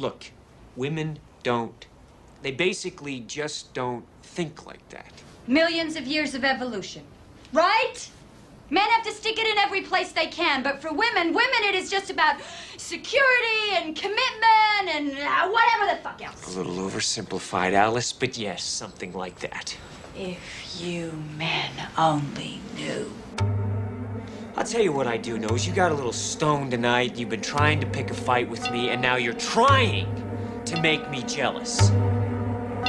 Look, women don't. They basically just don't think like that. Millions of years of evolution. Right? Men have to stick it in every place they can, but for women, women, it is just about security and commitment and uh, whatever the fuck else. A little oversimplified, Alice, but yes, something like that. If you men only knew. I'll tell you what I do know is you got a little stoned tonight, you've been trying to pick a fight with me, and now you're trying to make me jealous.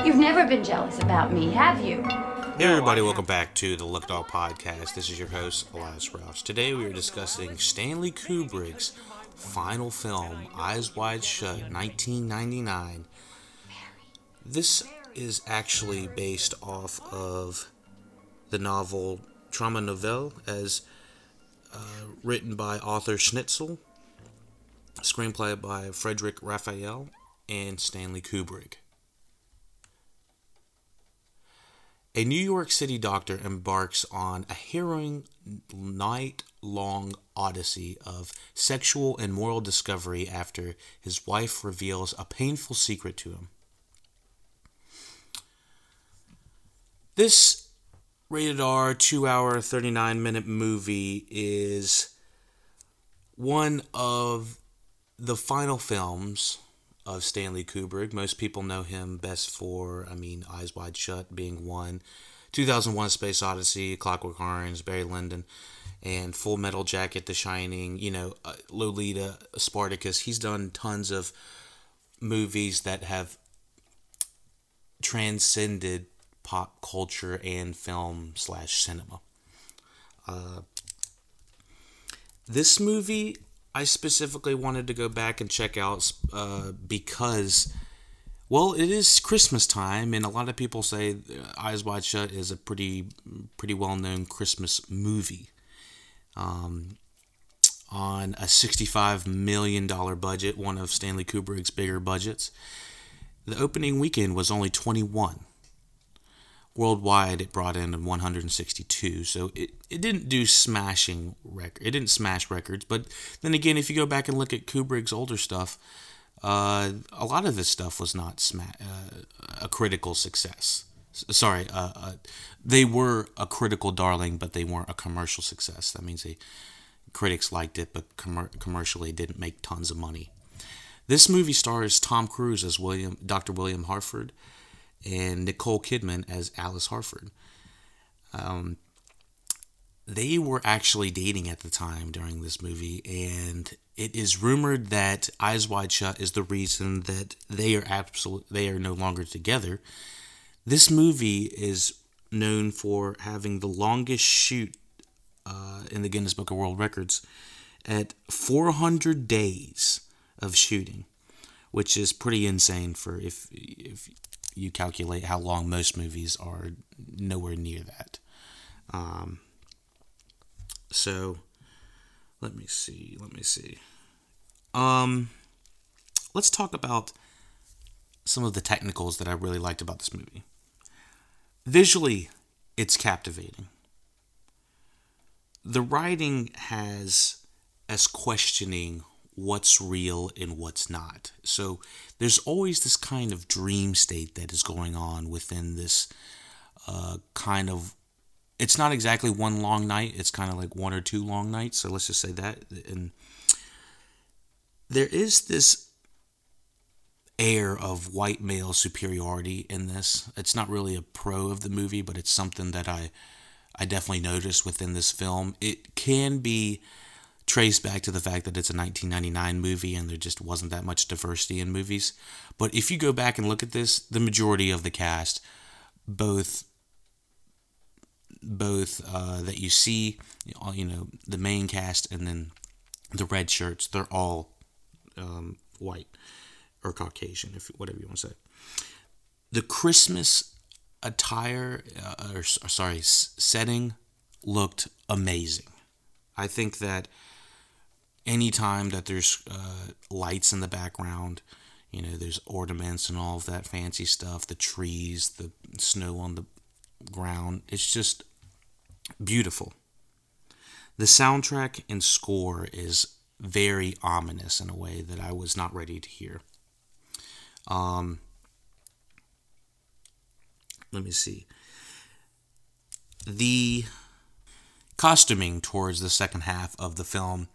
You've never been jealous about me, have you? Hey everybody, welcome back to the Look Dog Podcast. This is your host, Elias Rouse. Today we are discussing Stanley Kubrick's final film, Eyes Wide Shut, 1999. This is actually based off of the novel Traumnovelle, as uh, written by Arthur Schnitzler, screenplay by Frederic Raphael, and Stanley Kubrick. A New York City doctor embarks on a harrowing night long odyssey of sexual and moral discovery after his wife reveals a painful secret to him. This rated R 2 hour 39 minute movie is one of the final films of Stanley Kubrick. Most people know him best for, I mean, Eyes Wide Shut being one, 2001: Space Odyssey, Clockwork Orange, Barry Lyndon, and Full Metal Jacket, The Shining. You know, uh, Lolita, Spartacus. He's done tons of movies that have transcended pop culture and film slash cinema. Uh, this movie I specifically wanted to go back and check out uh, because, well, it is Christmas time, and a lot of people say Eyes Wide Shut is a pretty, pretty well known Christmas movie. Um, on a $65 million budget, one of Stanley Kubrick's bigger budgets, the opening weekend was only 21 worldwide it brought in 162 so it, it didn't do smashing record it didn't smash records. But then again if you go back and look at kubrick's older stuff uh, a lot of this stuff was not sma- uh, a critical success. Sorry uh, uh, they were a critical darling but they weren't a commercial success. That means they critics liked it but commer- commercially didn't make tons of money. This movie stars tom cruise as william dr william harford and Nicole Kidman as Alice Harford. Um, they were actually dating at the time during this movie, and it is rumored that Eyes Wide Shut is the reason that they are absolute they are no longer together. This movie is known for having the longest shoot uh, in the Guinness Book of World Records at 400 days of shooting, which is pretty insane for if if you calculate how long most movies are nowhere near that. Um, so let me see. Let me see. Um, let's talk about some of the technicals that I really liked about this movie. Visually, it's captivating. The writing has us questioning what's real and what's not. So there's always this kind of dream state that is going on within this uh, kind of. It's not exactly one long night. It's kind of like one or two long nights. So let's just say that. And there is this air of white male superiority in this. It's not really a pro of the movie, but it's something that I I definitely noticed within this film. It can be traced back to the fact that it's a 1999 movie and there just wasn't that much diversity in movies. But if you go back and look at this, the majority of the cast, both both uh, that you see, you know, the main cast and then the red shirts, they're all um, white or Caucasian, if whatever you want to say. The Christmas attire, uh, or, or sorry, setting looked amazing. I think that anytime that there's uh, lights in the background, you know, there's ornaments and all of that fancy stuff, the trees, the snow on the ground, it's just beautiful. The soundtrack and score is very ominous in a way that I was not ready to hear. Um, let me see. The costuming towards the second half of the film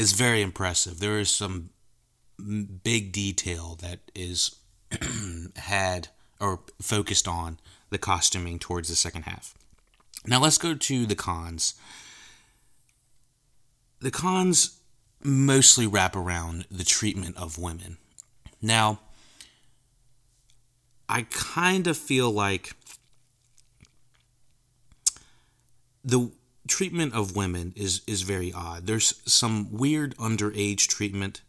is very impressive. There is some big detail that is had or focused on the costuming towards the second half. Now let's go to the cons. The cons mostly wrap around the treatment of women. Now, I kind of feel like the treatment of women is is very odd. There's some weird underage treatment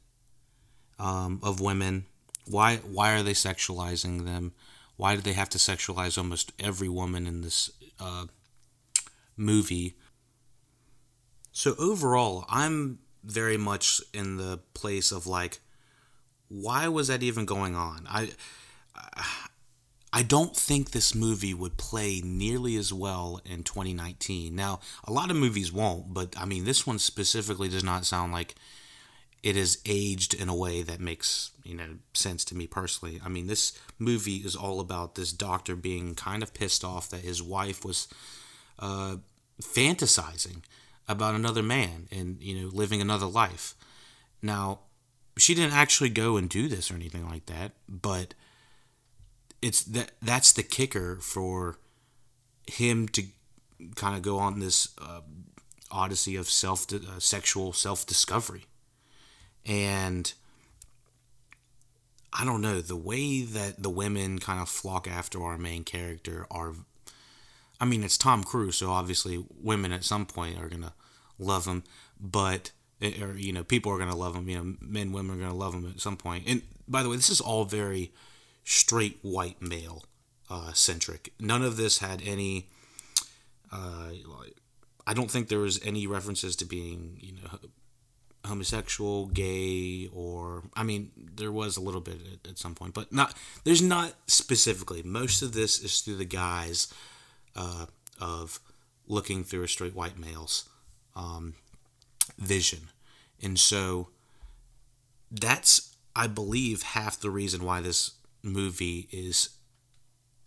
um, of women. Why why are they sexualizing them? Why do they have to sexualize almost every woman in this uh, movie? So overall, I'm very much in the place of like, why was that even going on? I I don't think this movie would play nearly as well in 2019. Now, a lot of movies won't, but I mean, this one specifically does not sound like it is aged in a way that makes you know sense to me personally. I mean, this movie is all about this doctor being kind of pissed off that his wife was uh, fantasizing about another man and you know living another life. Now, she didn't actually go and do this or anything like that, but it's that that's the kicker for him to kind of go on this uh, odyssey of self uh, sexual self discovery, and I don't know the way that the women kind of flock after our main character are. I mean, it's Tom Cruise, so obviously women at some point are gonna love him, but eh, or you know people are gonna love him. You know, men, women are gonna love him at some point. And by the way, this is all very straight white male uh, centric. None of this had any. Uh, I don't think there was any references to being, you know, homosexual, gay, or I mean, there was a little bit at, at some point, but not. There's not specifically. Most of this is through the guise uh, of looking through a straight white male's um, vision, and so that's, I believe, half the reason why this movie is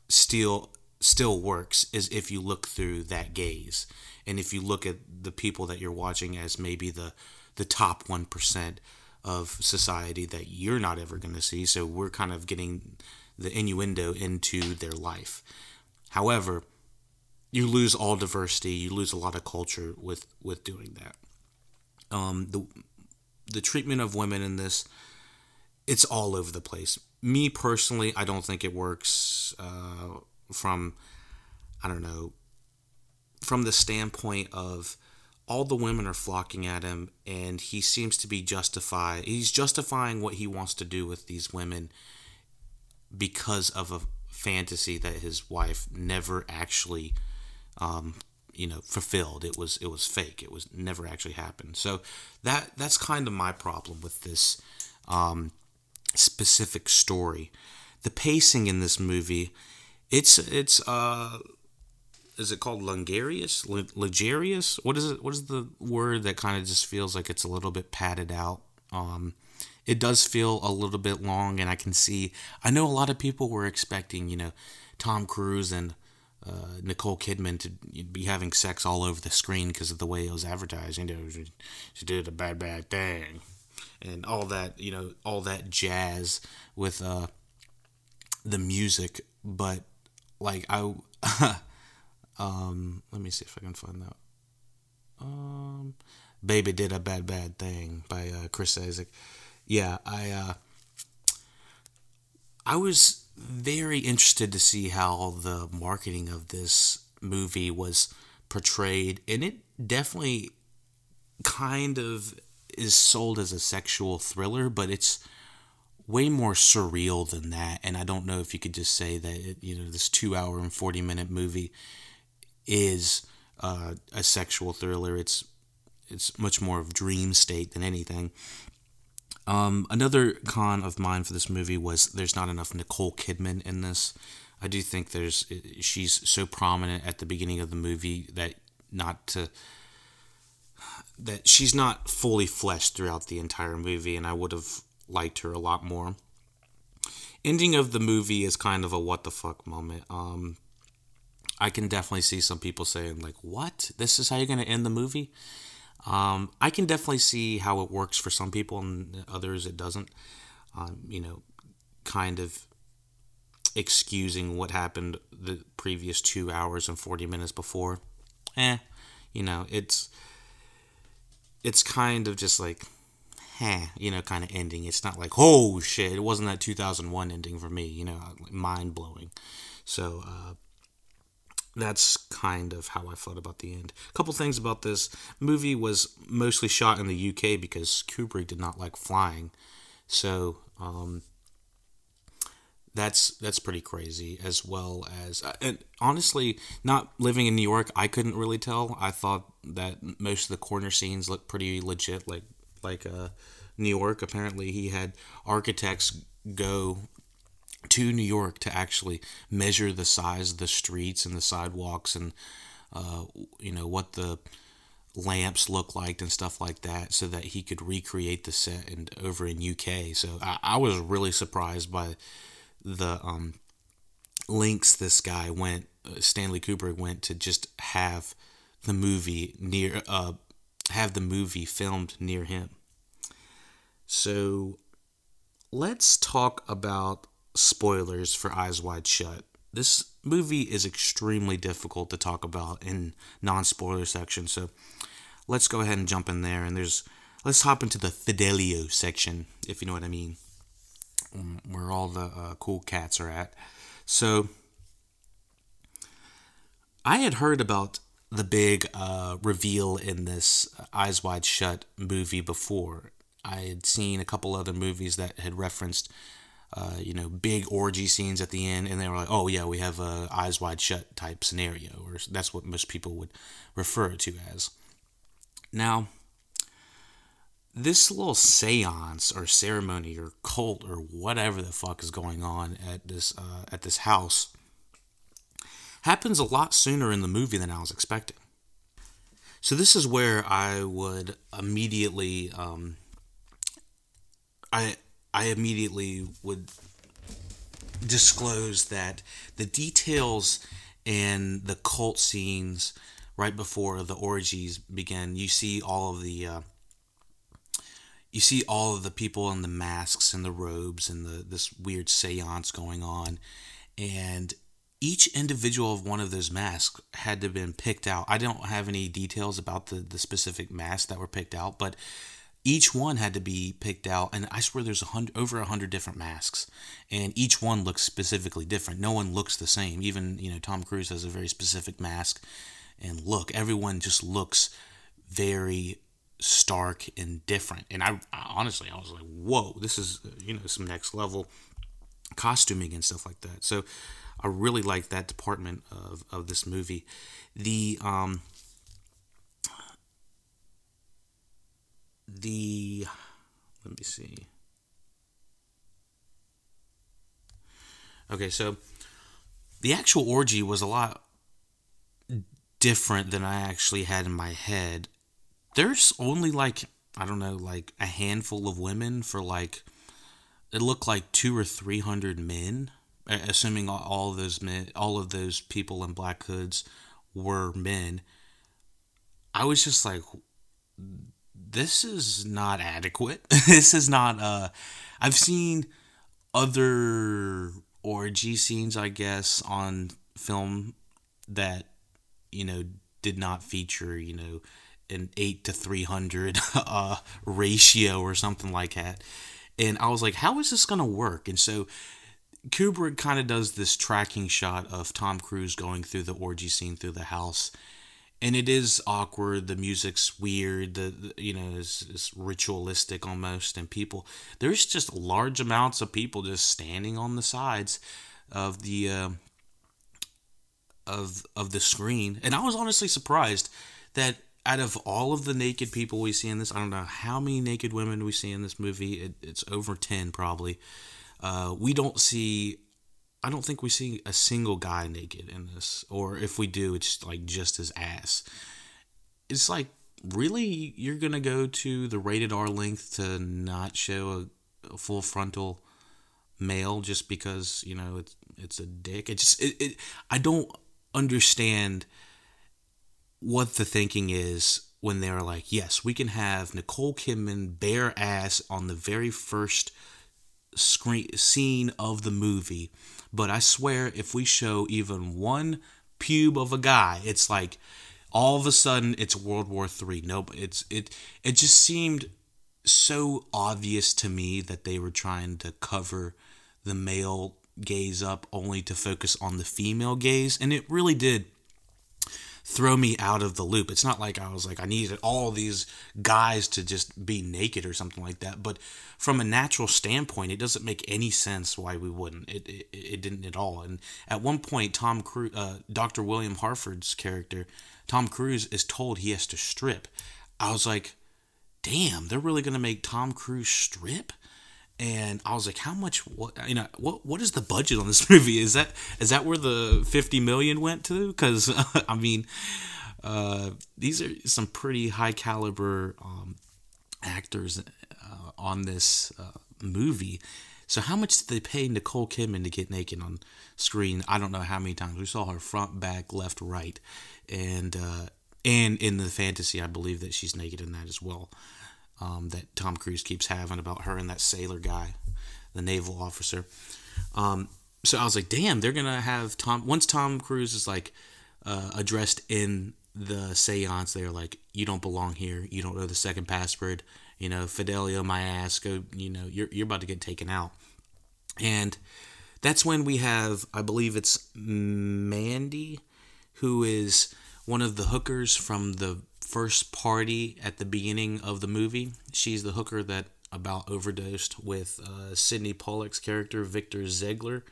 still still works is if you look through that gaze. And if you look at the people that you're watching as maybe the the top 1% of society that you're not ever going to see. So we're kind of getting the innuendo into their life. However you lose all diversity you lose a lot of culture with with doing that. Um the the treatment of women in this it's all over the place me personally, I don't think it works uh, from, I don't know, from the standpoint of all the women are flocking at him and he seems to be justify he's justifying what he wants to do with these women because of a fantasy that his wife never actually um, you know fulfilled. It was it was fake. It was never actually happened. So that that's kind of my problem with this. Um, specific story. The pacing in this movie, it's it's uh is it called lungarious lugarious what is it what is the word that kind of just feels like it's a little bit padded out? Um it does feel a little bit long and i can see i know a lot of people were expecting you know tom cruise and uh, nicole kidman to be having sex all over the screen because of the way it was advertised. You know she did a bad bad thing and all that you know all that jazz with uh the music. But like i um let me see if i can find that. Um baby did a bad bad thing by uh, chris isaak. Yeah i uh i was very interested to see how the marketing of this movie was portrayed and it definitely kind of is sold as a sexual thriller, but it's way more surreal than that. And I don't know if you could just say that it, you know this two hour and forty minute movie is uh, a sexual thriller. It's it's much more of dream state than anything. Um, another con of mine for this movie was there's not enough Nicole Kidman in this. I do think there's she's so prominent at the beginning of the movie that not to that she's not fully fleshed throughout the entire movie, and I would have liked her a lot more. ending of the movie is kind of a what the fuck moment. Um, I can definitely see some people saying like, "What? This is how you're gonna end the movie?" Um, I can definitely see how it works for some people and others it doesn't. Um, you know, kind of excusing what happened the previous two hours and 40 minutes before. Eh, you know, it's it's kind of just like, eh, you know, kind of ending. It's not like, oh shit, it wasn't that 2001 ending for me, you know, mind blowing. So, uh, that's kind of how I felt about the end. A couple things about this movie was mostly shot in the UK because Kubrick did not like flying, so um, that's that's pretty crazy. As well as, uh, and honestly, not living in New York, I couldn't really tell. I thought that most of the corner scenes looked pretty legit, like like uh, New York. Apparently, he had architects go to New York to actually measure the size of the streets and the sidewalks and uh, you know what the lamps look like and stuff like that so that he could recreate the set and over in UK. So I, I was really surprised by the um, links this guy went uh, Stanley Kubrick went to just have the movie near uh, have the movie filmed near him. So let's talk about spoilers for Eyes Wide Shut. This movie is extremely difficult to talk about in non-spoiler section, so let's go ahead and jump in there. And there's let's hop into the Fidelio section, if you know what I mean, where all the uh, cool cats are at. So I had heard about the big uh, reveal in this Eyes Wide Shut movie before. I had seen a couple other movies that had referenced uh, you know, big orgy scenes at the end, and they were like, "Oh yeah, we have a eyes wide shut type scenario," or that's what most people would refer to as. Now, this little séance or ceremony or cult or whatever the fuck is going on at this uh, at this house happens a lot sooner in the movie than I was expecting. So this is where I would immediately um, I I immediately would disclose that the details and the cult scenes right before the orgies begin, you see all of the uh, you see all of the people in the masks and the robes and the this weird séance going on, and each individual of one of those masks had to have been picked out. I don't have any details about the the specific masks that were picked out, but each one had to be picked out and i swear there's a hundred over a hundred different masks and each one looks specifically different no one looks the same even you know tom cruise has a very specific mask and look everyone just looks very stark and different and i, I honestly i was like whoa this is you know some next level costuming and stuff like that so i really like that department of, of this movie the um the let me see. Okay, so the actual orgy was a lot different than I actually had in my head. There's only like I don't know, like a handful of women for like it looked like two or three hundred men, assuming all of those men, all of those people in black hoods were men. I was just like, this is not adequate. this is not uh I've seen other orgy scenes, I guess, on film that, you know, did not feature, you know, an 8 to 300 uh, ratio or something like that. And I was like, how is this going to work? And so Kubrick kind of does this tracking shot of Tom Cruise going through the orgy scene through the house and it is awkward. The music's weird. The, the you know it's, it's, ritualistic almost, and people there's just large amounts of people just standing on the sides of the uh, of of the screen, and I was honestly surprised that out of all of the naked people we see in this, I don't know how many naked women we see in this movie. It, it's over ten probably. Uh, we don't see I don't think we see a single guy naked in this, or if we do, it's like just his ass. It's like really you're gonna go to the rated R length to not show a, a full frontal male just because you know it's it's a dick. It just it, it I don't understand what the thinking is when they're like, yes, we can have Nicole Kidman bare ass on the very first screen scene of the movie, but I swear if we show even one pube of a guy, it's like all of a sudden it's World War Three. No, it's it it just seemed so obvious to me that they were trying to cover the male gaze up only to focus on the female gaze and it really did throw me out of the loop. It's not like I was like I needed all these guys to just be naked or something like that, but from a natural standpoint, it doesn't make any sense why we wouldn't. It it, it didn't at all. And at one point, Tom Cruise, uh, Dr. William Harford's character, Tom Cruise, is told he has to strip. I was like, damn, they're really gonna make Tom Cruise strip and I was like, how much? What you know? What what is the budget on this movie? Is that is that where the fifty million went to? Because I mean, uh, these are some pretty high caliber um, actors uh, on this uh, movie. So how much did they pay Nicole Kidman to get naked on screen? I don't know how many times we saw her front, back, left, right, and uh, and in the fantasy, I believe that she's naked in that as well um, that Tom Cruise keeps having about her and that sailor guy, the naval officer. Um, so I was like, damn, they're gonna have Tom. Once Tom Cruise is like uh, addressed in the seance, they're like, you don't belong here. You don't know the second password. You know, Fidelio, my ass. Go. You know, you're you're about to get taken out. And that's when we have, I believe it's Mandy, who is one of the hookers from the first party at the beginning of the movie. She's the hooker that about overdosed with uh, Sydney Pollack's character, Victor Ziegler.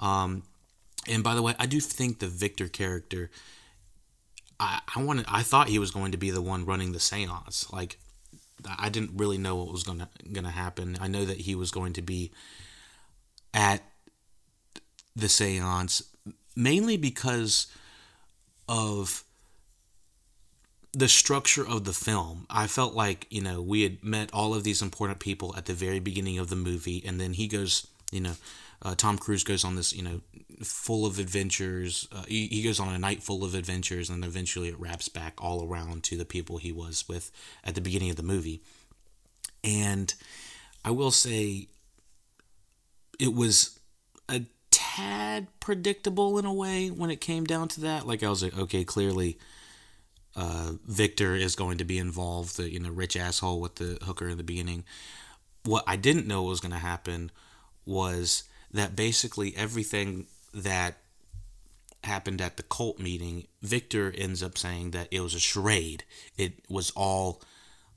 Um, and by the way, I do think the Victor character. I I wanted. I thought he was going to be the one running the séance. Like, I didn't really know what was gonna gonna happen. I know that he was going to be at the séance mainly because of the structure of the film, I felt like, you know, we had met all of these important people at the very beginning of the movie, and then he goes, you know, uh, Tom Cruise goes on this, you know, full of adventures. Uh, he, he goes on a night full of adventures, and eventually it wraps back all around to the people he was with at the beginning of the movie. And I will say, it was a tad predictable in a way when it came down to that. Like, I was like, okay, clearly uh, Victor is going to be involved, the you know rich asshole with the hooker in the beginning. What I didn't know was going to happen was that basically everything that happened at the cult meeting, Victor ends up saying that it was a charade. It was all,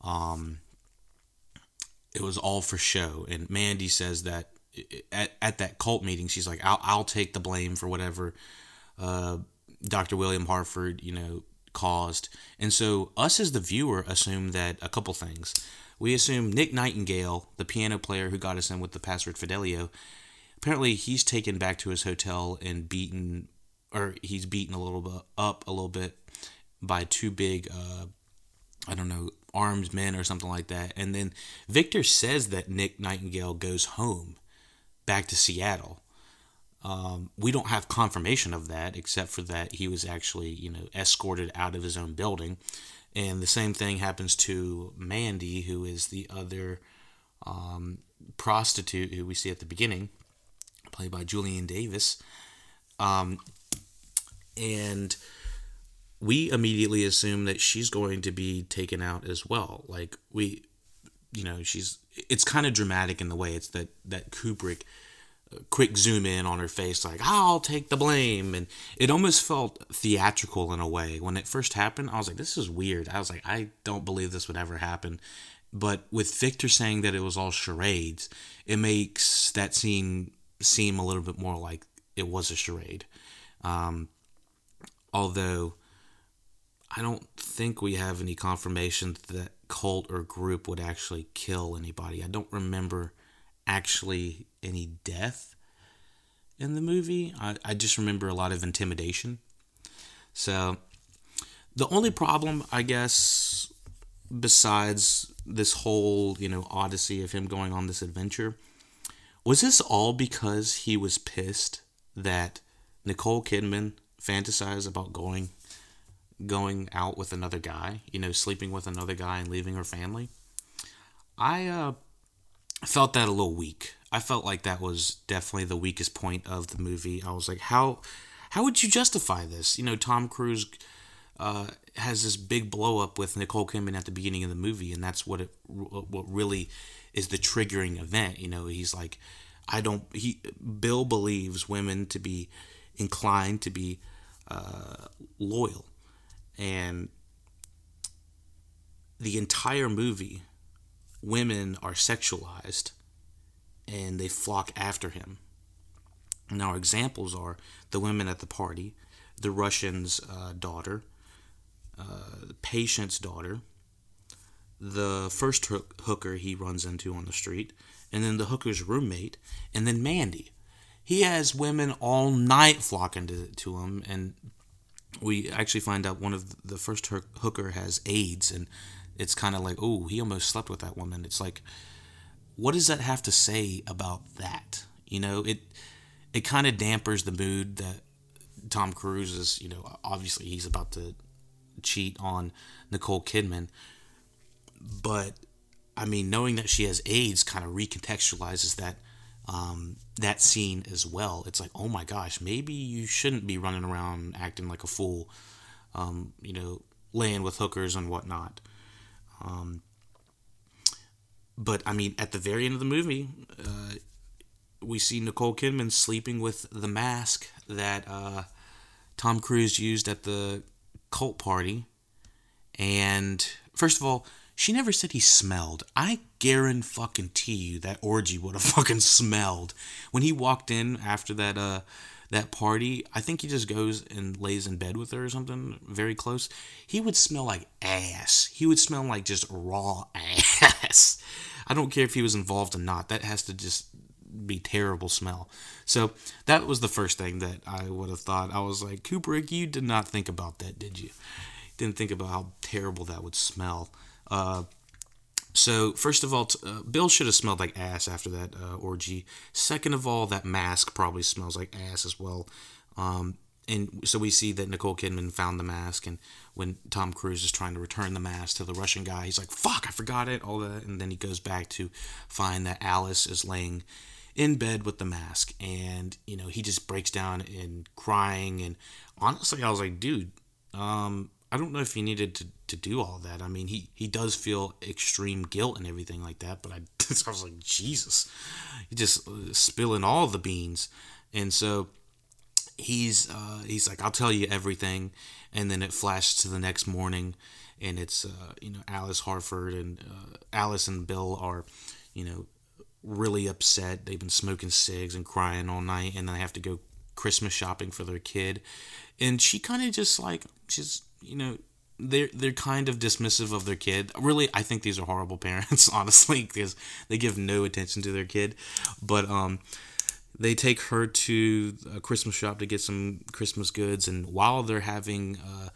um, it was all for show. And Mandy says that at, at that cult meeting, she's like, "I'll I'll take the blame for whatever." Uh, Dr. William Harford, you know, caused. And so, us as the viewer assume that a couple things. We assume Nick Nightingale, the piano player who got us in with the password Fidelio, apparently he's taken back to his hotel and beaten, or he's beaten a little bit up a little bit by two big, uh, I don't know, armed men or something like that. And then Victor says that Nick Nightingale goes home back to Seattle. Um, we don't have confirmation of that, except for that he was actually, you know, escorted out of his own building. And the same thing happens to Mandy, who is the other um, prostitute who we see at the beginning, played by Julienne Davis. Um, and we immediately assume that she's going to be taken out as well. Like we, you know, she's. It's kind of dramatic in the way it's that that Kubrick quick zoom in on her face like i'll take the blame. And it almost felt theatrical in a way. When it first happened i was like this is weird. I was like i don't believe this would ever happen. But with victor saying that it was all charades it makes that scene seem a little bit more like it was a charade. Um, although i don't think we have any confirmation that, cult or group would actually kill anybody. I don't remember actually any death in the movie. I, I just remember a lot of intimidation. So, the only problem, I guess, besides this whole, you know, odyssey of him going on this adventure, Was this all because he was pissed that Nicole Kidman fantasized about going going out with another guy, you know, sleeping with another guy and leaving her family? I uh felt that a little weak. I felt like that was definitely the weakest point of the movie. I was like, how how would you justify this? You know, Tom Cruise uh, has this big blow up with Nicole Kidman at the beginning of the movie, and that's what it what really is the triggering event. You know, he's like, I don't. He Bill believes women to be inclined to be uh, loyal, and the entire movie, women are sexualized, and they flock after him. Our examples are the women at the party, the Russian's uh, daughter, uh, the patient's daughter, the first hooker he runs into on the street, and then the hooker's roommate, and then Mandy. He has women all night flocking to, to him, and we actually find out one of the first hooker has AIDS, and it's kind of like, oh, he almost slept with that woman. It's like, what does that have to say about that? You know, it it kind of dampers the mood that Tom Cruise is. You know, obviously he's about to cheat on Nicole Kidman, but I mean, knowing that she has AIDS kind of recontextualizes that um, that scene as well. It's like, oh my gosh, maybe you shouldn't be running around acting like a fool, um, you know, laying with hookers and whatnot. Um, but I mean, at the very end of the movie, uh, we see Nicole Kidman sleeping with the mask that uh, Tom Cruise used at the cult party. And first of all, she never said he smelled. I guarantee you that orgy would have fucking smelled when he walked in after that uh that party. I think he just goes and lays in bed with her or something very close. He would smell like ass. He would smell like just raw ass. I don't care if he was involved or not. That has to just be terrible smell. So that was the first thing that I would have thought. I was like, Kubrick, you did not think about that, did you? Didn't think about how terrible that would smell. Uh, so first of all, t- uh, Bill should have smelled like ass after that uh, orgy. Second of all, that mask probably smells like ass as well. Um, and so we see that Nicole Kidman found the mask, and when Tom Cruise is trying to return the mask to the Russian guy, he's like, "Fuck, I forgot it." All that, and then he goes back to find that Alice is laying in bed with the mask, and you know he just breaks down and crying. And honestly, I was like, "Dude, um, I don't know if he needed to, to do all that. I mean, he, he does feel extreme guilt and everything like that, but I, I was like, Jesus, he just uh, spilling all the beans. And so he's uh, he's like, I'll tell you everything. And then it flashes to the next morning, and it's, uh, you know, Alice Harford and uh, Alice and Bill are, you know, really upset. They've been smoking cigs and crying all night, and then they have to go Christmas shopping for their kid. And she kind of just like, she's you know, they're they're kind of dismissive of their kid. Really, I think these are horrible parents, honestly, because they give no attention to their kid. But um, they take her to a Christmas shop to get some Christmas goods, and while they're having uh,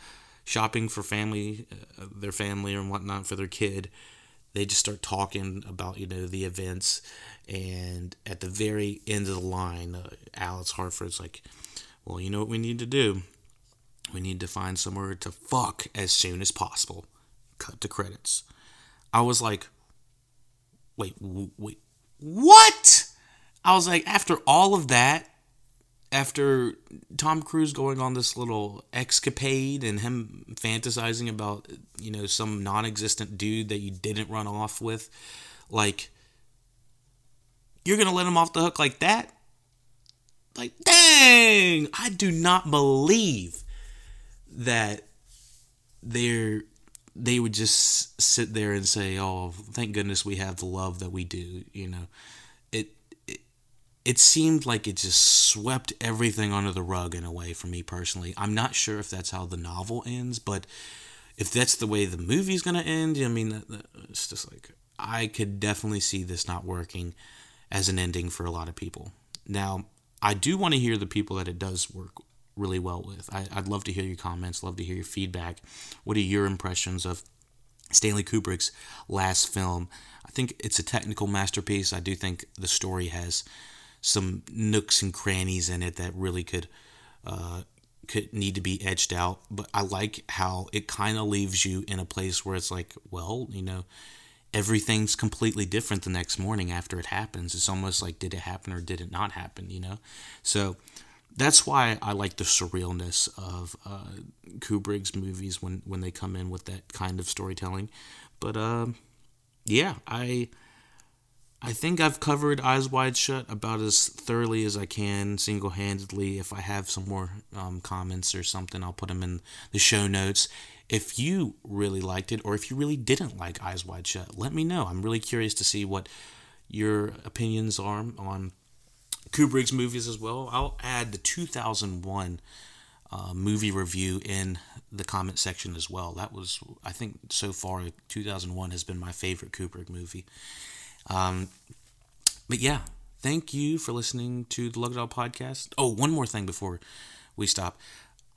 shopping for family, uh, their family and whatnot for their kid, they just start talking about you know the events. And at the very end of the line, uh, Alice Harford's like, "Well, you know what we need to do." We need to find somewhere to fuck as soon as possible. Cut to credits. I was like, wait, wait, what? I was like, after all of that, after Tom Cruise going on this little escapade and him fantasizing about, you know, some non existent dude that you didn't run off with, like, you're going to let him off the hook like that? Like, dang! I do not believe that they're they would just sit there and say, "Oh, thank goodness we have the love that we do." You know, it it, it seemed like it just swept everything under the rug in a way for me personally. I'm not sure if that's how the novel ends, but if that's the way the movie's gonna end, I mean, it's just like I could definitely see this not working as an ending for a lot of people. Now, I do want to hear the people that it does work really well with. I, would love to hear your comments, love to hear your feedback. What are your impressions of Stanley Kubrick's last film. I think it's a technical masterpiece. I do think the story has some nooks and crannies in it that really could uh, could need to be edged out. But I like how it kind of leaves you in a place where it's like, well, you know, everything's completely different the next morning after it happens. It's almost like, did it happen or did it not happen? You know, so that's why I like the surrealness of uh, Kubrick's movies when when they come in with that kind of storytelling. But uh, yeah, I I think I've covered Eyes Wide Shut about as thoroughly as I can, single handedly. If I have some more um, comments or something, I'll put them in the show notes. If you really liked it, or if you really didn't like Eyes Wide Shut, let me know. I'm really curious to see what your opinions are on Kubrick's movies as well. I'll add the 2001 uh, movie review in the comment section as well. That was, I think, so far, 2001 has been my favorite Kubrick movie. Um, but yeah, thank you for listening to the Lug Dog podcast. Oh, one more thing before we stop.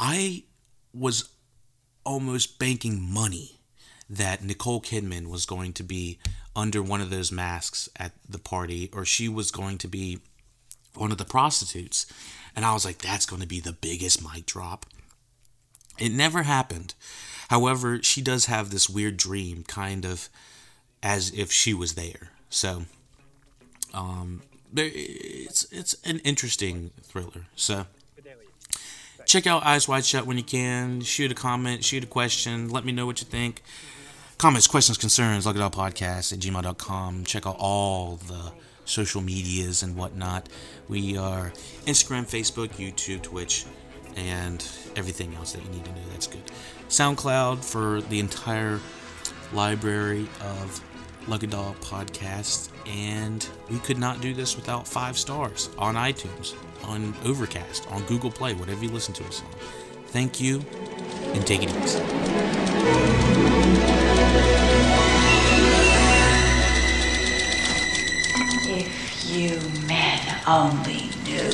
I was almost banking money that Nicole Kidman was going to be under one of those masks at the party, or she was going to be one of the prostitutes. And I was like, that's going to be the biggest mic drop. It never happened. However, she does have this weird dream, kind of as if she was there. So, um, it's it's an interesting thriller. So, check out Eyes Wide Shut when you can. Shoot a comment, shoot a question. Let me know what you think. Comments, questions, concerns, look at our podcast at gmail.com. Check out all the social medias and whatnot. We are Instagram, Facebook, YouTube, Twitch, and everything else that you need to know. That's good. SoundCloud for the entire library of Lucky Dog podcast. And we could not do this without five stars on iTunes, on Overcast, on Google Play, whatever you listen to us on. Thank you, and take it easy. You men only knew.